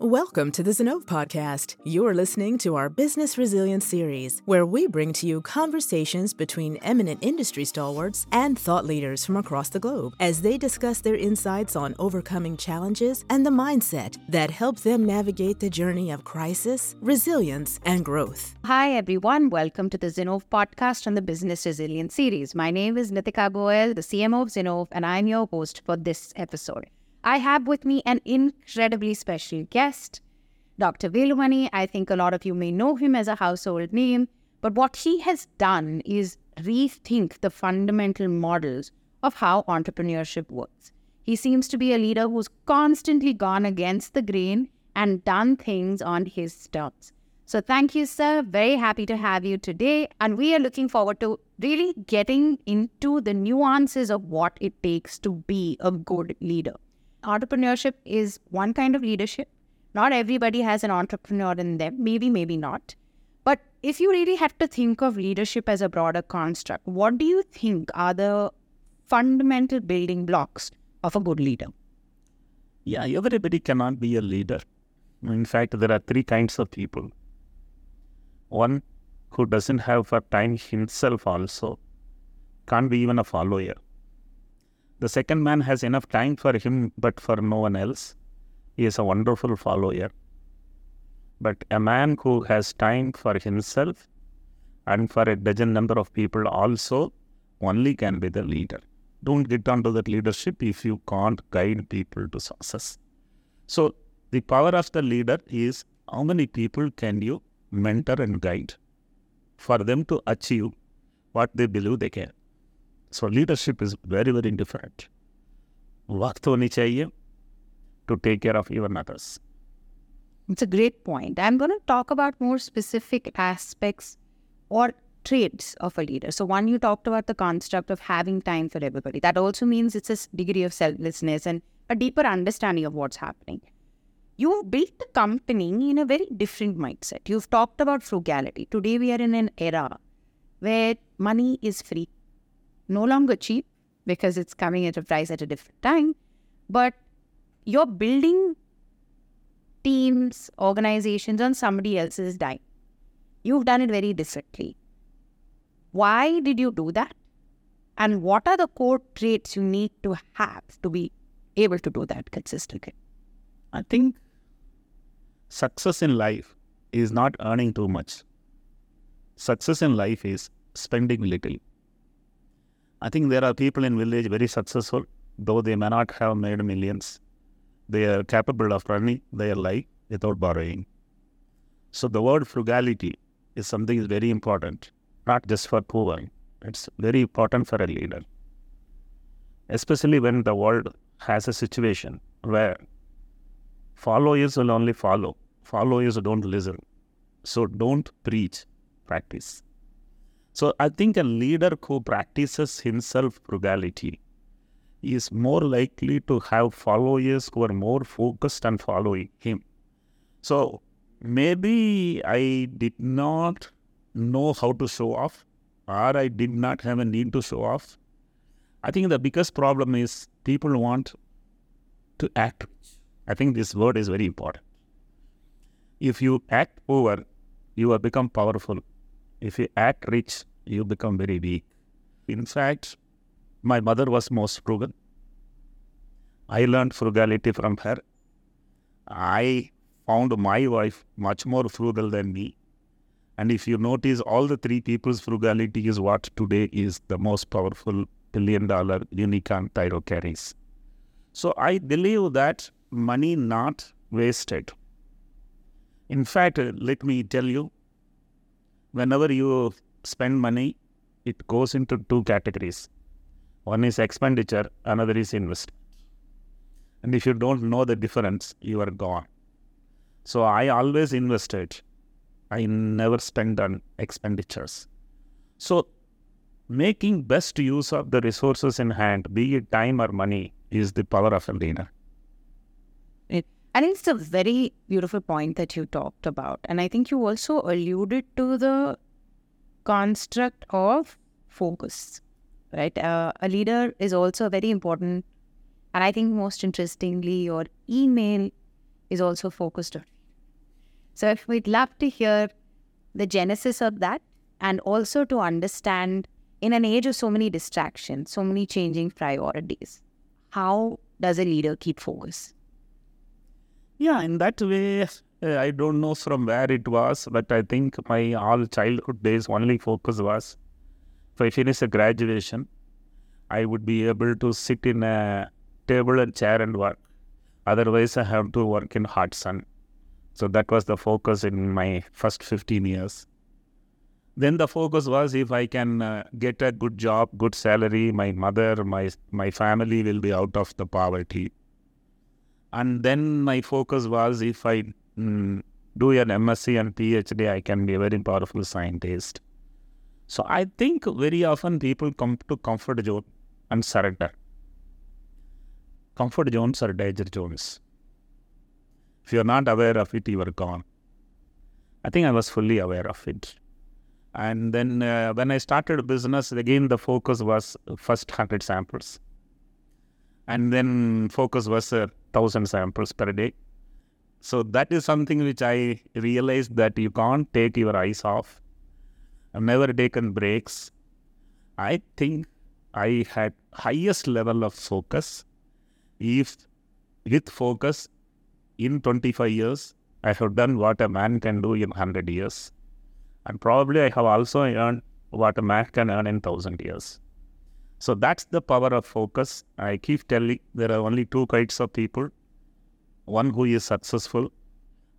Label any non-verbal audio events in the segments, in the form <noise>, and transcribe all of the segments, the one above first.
Welcome to the Zinnov Podcast. You're listening to our Business Resilience series, where we bring to you conversations between eminent industry stalwarts and thought leaders from across the globe as they discuss their insights on overcoming challenges and the mindset that help them navigate the journey of crisis, resilience, and growth. Hi, everyone. Welcome to the Zinnov Podcast on the Business Resilience series. My name is Nitika Goel, the CMO of Zinnov, and I'm your host for this episode. I have with me an incredibly special guest, Dr. Velumani. I think a lot of you may know him as a household name, but what he has done is rethink the fundamental models of how entrepreneurship works. He seems to be a leader who's constantly gone against the grain and done things on his terms. So, thank you, sir. Very happy to have you today. And we are looking forward to really getting into the nuances of what it takes to be a good leader entrepreneurship is one kind of leadership. Not everybody has an entrepreneur in them, maybe, maybe not. But if you really have to think of leadership as a broader construct, what do you think are the fundamental building blocks of a good leader? Yeah, everybody cannot be a leader. In fact, there are three kinds of people. One who doesn't have for time himself also can't be even a follower. The second man has enough time for him, but for no one else. He is a wonderful follower. But a man who has time for himself and for a dozen number of people also only can be the leader. Don't get onto that leadership if you can't guide people to success. So, the power of the leader is how many people can you mentor and guide for them to achieve what they believe they can. So leadership is very, very different. वक्त होनी चाहिए to take care of even others. It's a great point. I'm going to talk about more specific aspects or traits of a leader. So, one, you talked about the construct of having time for everybody. That also means it's a degree of selflessness and a deeper understanding of what's happening. You've built the company in a very different mindset. You've talked about frugality. Today, we are in an era where money is free no longer cheap because it's coming at a price at a different time, but you're building teams, organizations on somebody else's dime. You've done it very differently. Why did you do that? And what are the core traits you need to have to be able to do that consistently? I think success in life is not earning too much. Success in life is spending little. I think there are people in village very successful, though they may not have made millions. They are capable of running their life without borrowing. So the word frugality is something is very important, not just for poor. It's very important for a leader. Especially when the world has a situation where followers will only follow, followers don't listen. So don't preach, practice. So I think a leader who practices himself frugality is more likely to have followers who are more focused on following him. So maybe I did not know how to show off, or I did not have a need to show off. I think the biggest problem is people want to act I think this word is very important. If you act over, you have become powerful. If you act rich, you become very weak. In fact, my mother was most frugal. I learned frugality from her. I found my wife much more frugal than me. And if you notice, all the three people's frugality is what today is the most powerful billion dollar unicorn Thyrocare's. So I believe that money not wasted. In fact, let me tell you, whenever you spend money, it goes into two categories. One is expenditure, another is investment. And if you don't know the difference, you are gone. So I always invested. I never spend on expenditures. So making best use of the resources in hand, be it time or money, is the power of a leader. Think it's a very beautiful point that you talked about. And I think you also alluded to the construct of focus, right? Uh, a leader is also very important. And I think most interestingly, your email is also focused on. So, if we'd love to hear the genesis of that and also to understand in an age of so many distractions, so many changing priorities, how does a leader keep focus? Yeah, in that way, uh, I don't know from where it was, but I think my all childhood days only focus was if I finish a graduation, I would be able to sit in a table and chair and work. Otherwise, I have to work in hot sun. So that was the focus in my first 15 years. Then the focus was if I can uh, get a good job, good salary, my mother, my my family will be out of the poverty. And then my focus was if I mm, do an MSc and PhD, I can be a very powerful scientist. So I think very often people come to comfort zone and surrender. Comfort zones are danger zones. If you're not aware of it, you are gone. I think I was fully aware of it. And then uh, when I started business, again, the focus was first 100 samples. And then focus was uh, 1000 samples per day. So that is something which I realized that you can't take your eyes off. I've never taken breaks. I think I had highest level of focus. If with focus in 25 years, I have done what a man can do in 100 years. And probably I have also earned what a man can earn in 1000 years. So that's the power of focus. I keep telling there are only two kinds of people one who is successful,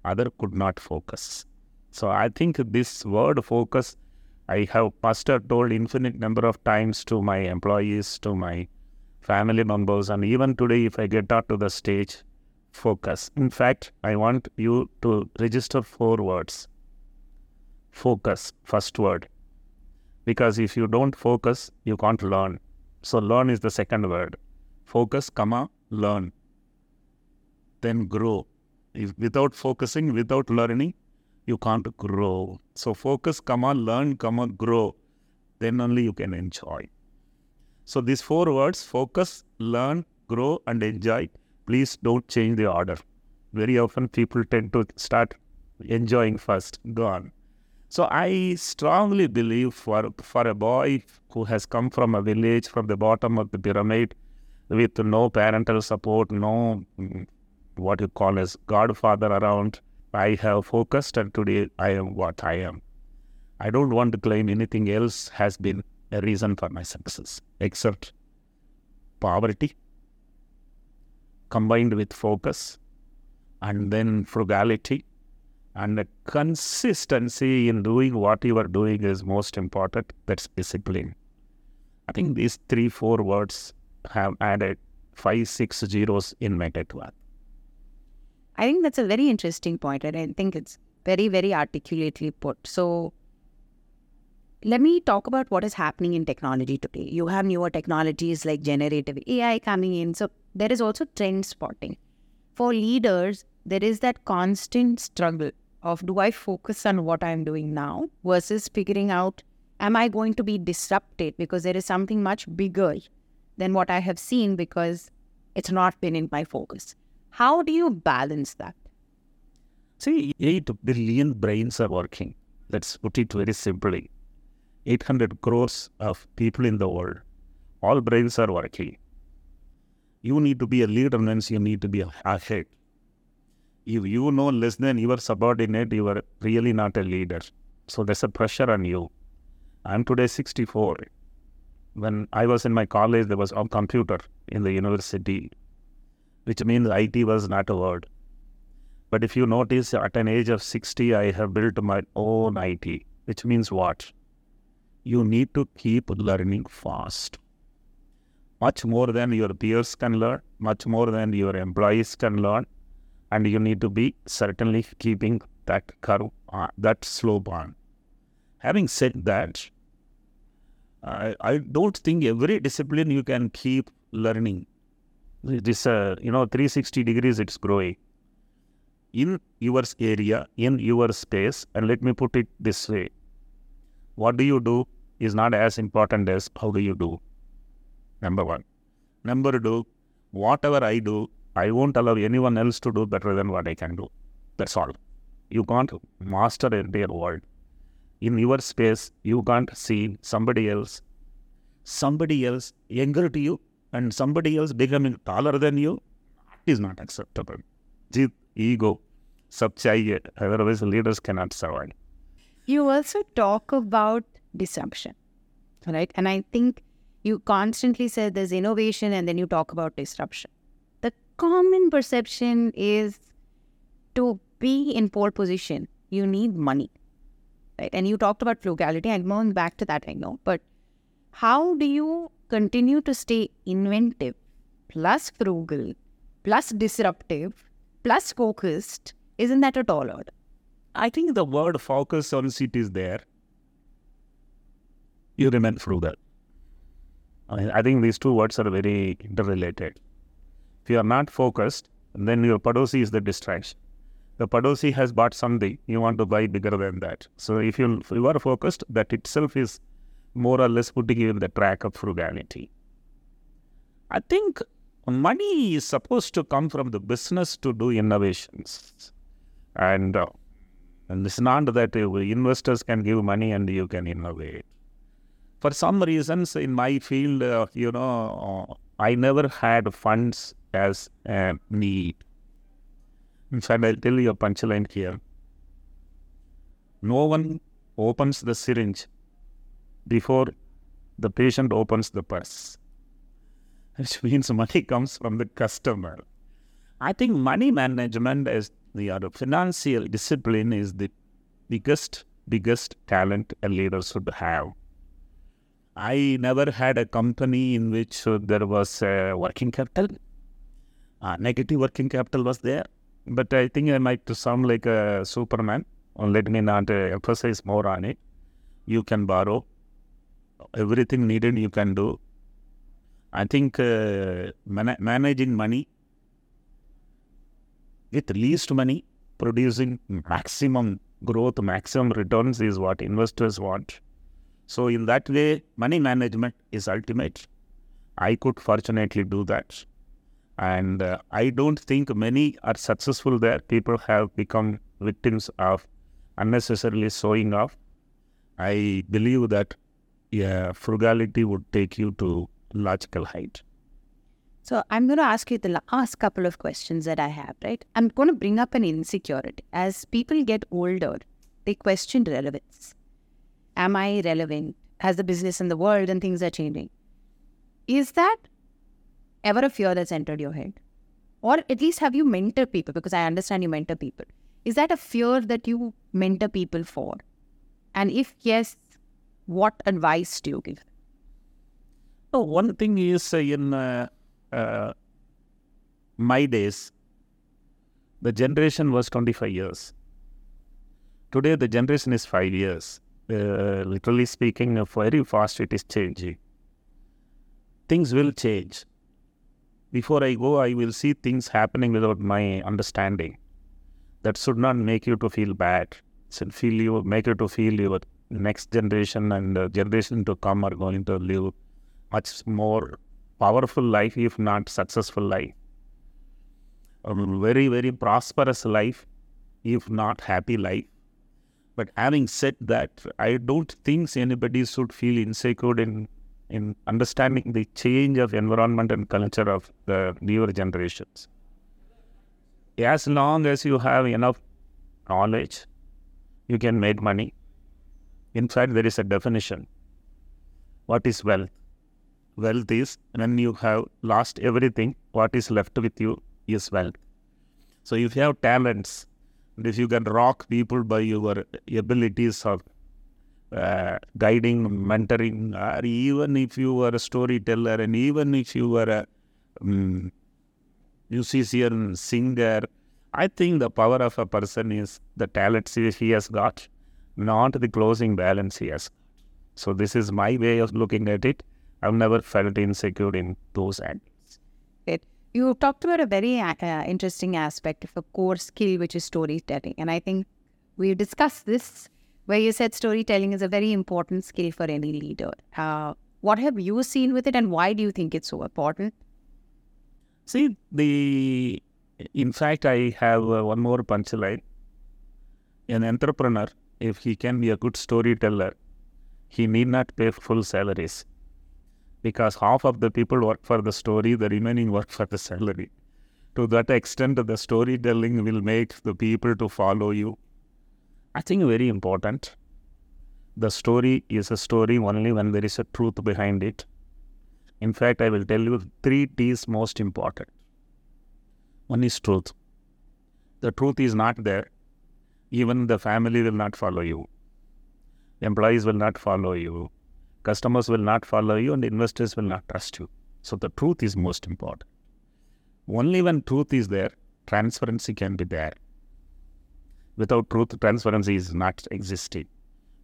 other could not focus. So I think this word focus I have pastor told infinite number of times to my employees, to my family members, and even today, if I get out to the stage, focus. In fact, I want you to register four words. Focus, first word. Because if you don't focus, you can't learn. So learn is the second word. Focus, comma, learn. Then grow. If without focusing, without learning, you can't grow. So focus, come on, learn, come on, grow. Then only you can enjoy. So these four words, focus, learn, grow, and enjoy, please don't change the order. Very often people tend to start enjoying first, gone. So I strongly believe for, for a boy who has come from a village from the bottom of the pyramid with no parental support, no mm, what you call as godfather around, I have focused and today I am what I am. I don't want to claim anything else has been a reason for my success except poverty combined with focus and then frugality and the consistency in doing what you are doing is most important. That's discipline. I think these three, four words have added five, six zeros in my worth. I think that's a very interesting point, and I think it's very, very articulately put. So, let me talk about what is happening in technology today. You have newer technologies like generative AI coming in. So, there is also trend spotting. For leaders, there is that constant struggle of do I focus on what I'm doing now versus figuring out am I going to be disrupted because there is something much bigger than what I have seen because it's not been in my focus. How do you balance that? See, 8 billion brains are working. Let's put it very simply 800 crores of people in the world. All brains are working. You need to be a leader means you need to be ahead. If you know less than your subordinate, you are really not a leader. So there's a pressure on you. I'm today 64. When I was in my college, there was a computer in the university which means IT was not a word. But if you notice, at an age of 60, I have built my own IT, which means what? You need to keep learning fast. Much more than your peers can learn, much more than your employees can learn. And you need to be certainly keeping that curve, uh, that slope on. Having said that, I, I don't think every discipline you can keep learning. This uh, you know 360 degrees it's growing. In your area in your space and let me put it this way. What do you do is not as important as how do you do. Number one. Number two whatever i do I won't allow anyone else to do better than what I can do. That's all. You can't master the entire world. In your space, you can't see somebody else, somebody else younger to you, and somebody else becoming taller than you. Is not acceptable. Jeet, ego, sab. Otherwise, leaders cannot survive. You also talk about disruption, right? And I think you constantly say there's innovation and then you talk about disruption. Common perception is to be in pole position, you need money, right? And you talked about frugality. I'm going back to that, I know. But how do you continue to stay inventive, plus frugal, plus disruptive, plus focused? Isn't that a tall order? I think the word focus on it is there. You remain frugal. I think these two words are very interrelated. If you are not focused, then your padosi is the distraction. The padosi has bought something, you want to buy bigger than that. So if you, if you are focused, that itself is more or less putting you in the track of frugality. I think money is supposed to come from the business to do innovations. And, uh, and it's not that uh, investors can give money and you can innovate for some reasons in my field, uh, you know, uh, I never had funds as a need. In fact, I'll tell you a punchline here. No one opens the syringe before the patient opens the purse, <laughs> which means money comes from the customer. I think money management as the other financial discipline is the biggest, biggest talent a leader should have I never had a company in which uh, there was uh, working capital. Uh, negative working capital was there. But I think I might sound like a Superman. Let me not uh, emphasize more on it. You can borrow. Everything needed you can do. I think uh, man- managing money with least money, producing maximum growth, maximum returns is what investors want so in that way, money management is ultimate. I could fortunately do that. And uh, I don't think many are successful there. People have become victims of unnecessarily showing off. I believe that yeah, frugality would take you to logical height. So I'm going to ask you the last couple of questions that I have, right? I'm going to bring up an insecurity. As people get older, they question relevance. Am I relevant? Has the business in the world and things are changing? Is that ever a fear that's entered your head? Or at least have you mentored people? Because I understand you mentor people. Is that a fear that you mentor people for? And if yes, what advice do you give? Oh, one thing is in uh, uh, my days, the generation was 25 years. Today, the generation is five years uh, literally speaking, very fast it is changing. Things will change. Before I go, I will see things happening without my understanding. That should not make you to feel bad. It Should feel you make you to feel your next generation and uh, generation to come are going to live much more powerful life, if not successful life. A very, very prosperous life, if not happy life but having said that, I don't think anybody should feel insecure in in understanding the change of environment and culture of the newer generations. As long as you have enough knowledge, you can make money. In fact, there is a definition. What is wealth? Wealth is when you have lost everything, what is left with you is wealth. So if you have talents, and if you can rock people by your abilities of uh, guiding, mentoring, or even if you were a storyteller, and even if you were a um, musician, singer, I think the power of a person is the talents he has got, not the closing balance he has. So this is my way of looking at it. I've never felt insecure in those angles. It you talked about a very uh, interesting aspect of a core skill, which is storytelling. And I think we discussed this where you said storytelling is a very important skill for any leader. Uh, what have you seen with it, and why do you think it's so important? See, the in fact, I have uh, one more punchline. An entrepreneur, if he can be a good storyteller, he need not pay full salaries because half of the people work for the story, the remaining work for the salary. To that extent, the storytelling will make the people to follow you. I think very important. The story is a story only when there is a truth behind it. In fact, I will tell you three T's most important. One is truth. The truth is not there. Even the family will not follow you. Employees will not follow you. Customers will not follow you, and investors will not trust you. So the truth is most important. Only when truth is there, transparency can be there. Without truth, transparency is not existing.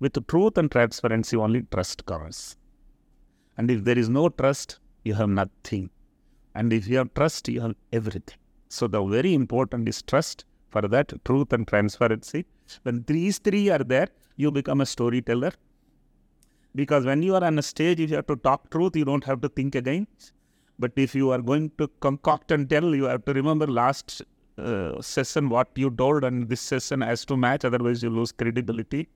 With truth and transparency, only trust comes. And if there is no trust, you have nothing. And if you have trust, you have everything. So the very important is trust. For that, truth and transparency. When these three are there, you become a storyteller. Because when you are on a stage, if you have to talk truth, you don't have to think again. But if you are going to concoct and tell, you have to remember last uh, session what you told, and this session has to match, otherwise you lose credibility.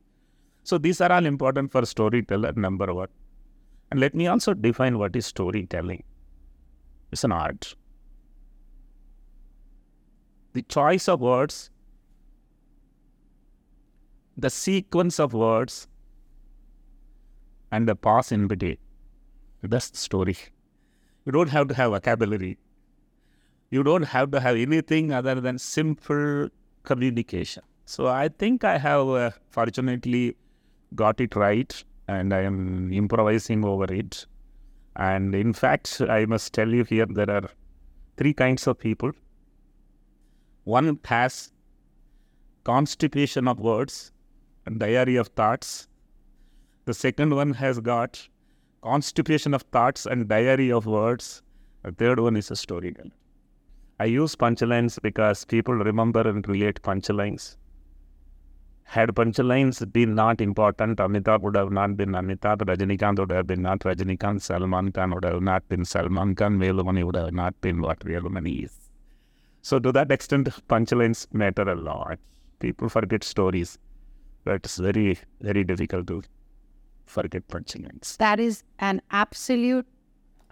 So these are all important for storyteller, number one. And let me also define what is storytelling. It's an art the choice of words, the sequence of words, and the pause in between. That's the story. You don't have to have vocabulary. You don't have to have anything other than simple communication. So I think I have uh, fortunately got it right and I am improvising over it. And in fact, I must tell you here there are three kinds of people one has constipation of words and diary of thoughts. The second one has got constipation of thoughts and diary of words. The third one is a storyteller. I use punchlines because people remember and relate punchlines. Had punchlines been not important, Amitabh would have not been Amitabh, Rajinikanth would have been not Rajinikanth, Salman Khan would have not been Salman Khan, Velumani would have not been what Velumani is. So to that extent, punchlines matter a lot. People forget stories, but it's very, very difficult to forget punchlines. That is an absolute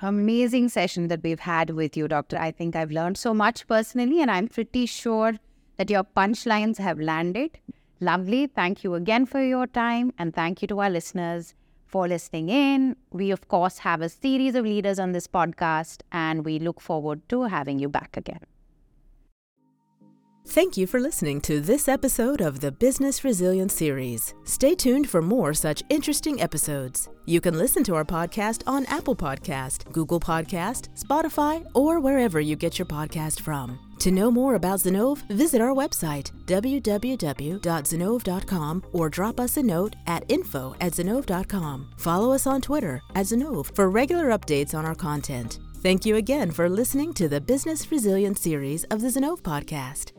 amazing session that we've had with you, Doctor. I think I've learned so much personally, and I'm pretty sure that your punchlines have landed. Lovely. Thank you again for your time, and thank you to our listeners for listening in. We, of course, have a series of leaders on this podcast, and we look forward to having you back again. Thank you for listening to this episode of the Business Resilience Series. Stay tuned for more such interesting episodes. You can listen to our podcast on Apple Podcast, Google Podcast, Spotify, or wherever you get your podcast from. To know more about Zinnov, visit our website, www.zinnov.com, or drop us a note at info at zinnov.com. Follow us on Twitter at Zinnov for regular updates on our content. Thank you again for listening to the Business Resilience series of the Zinnov podcast.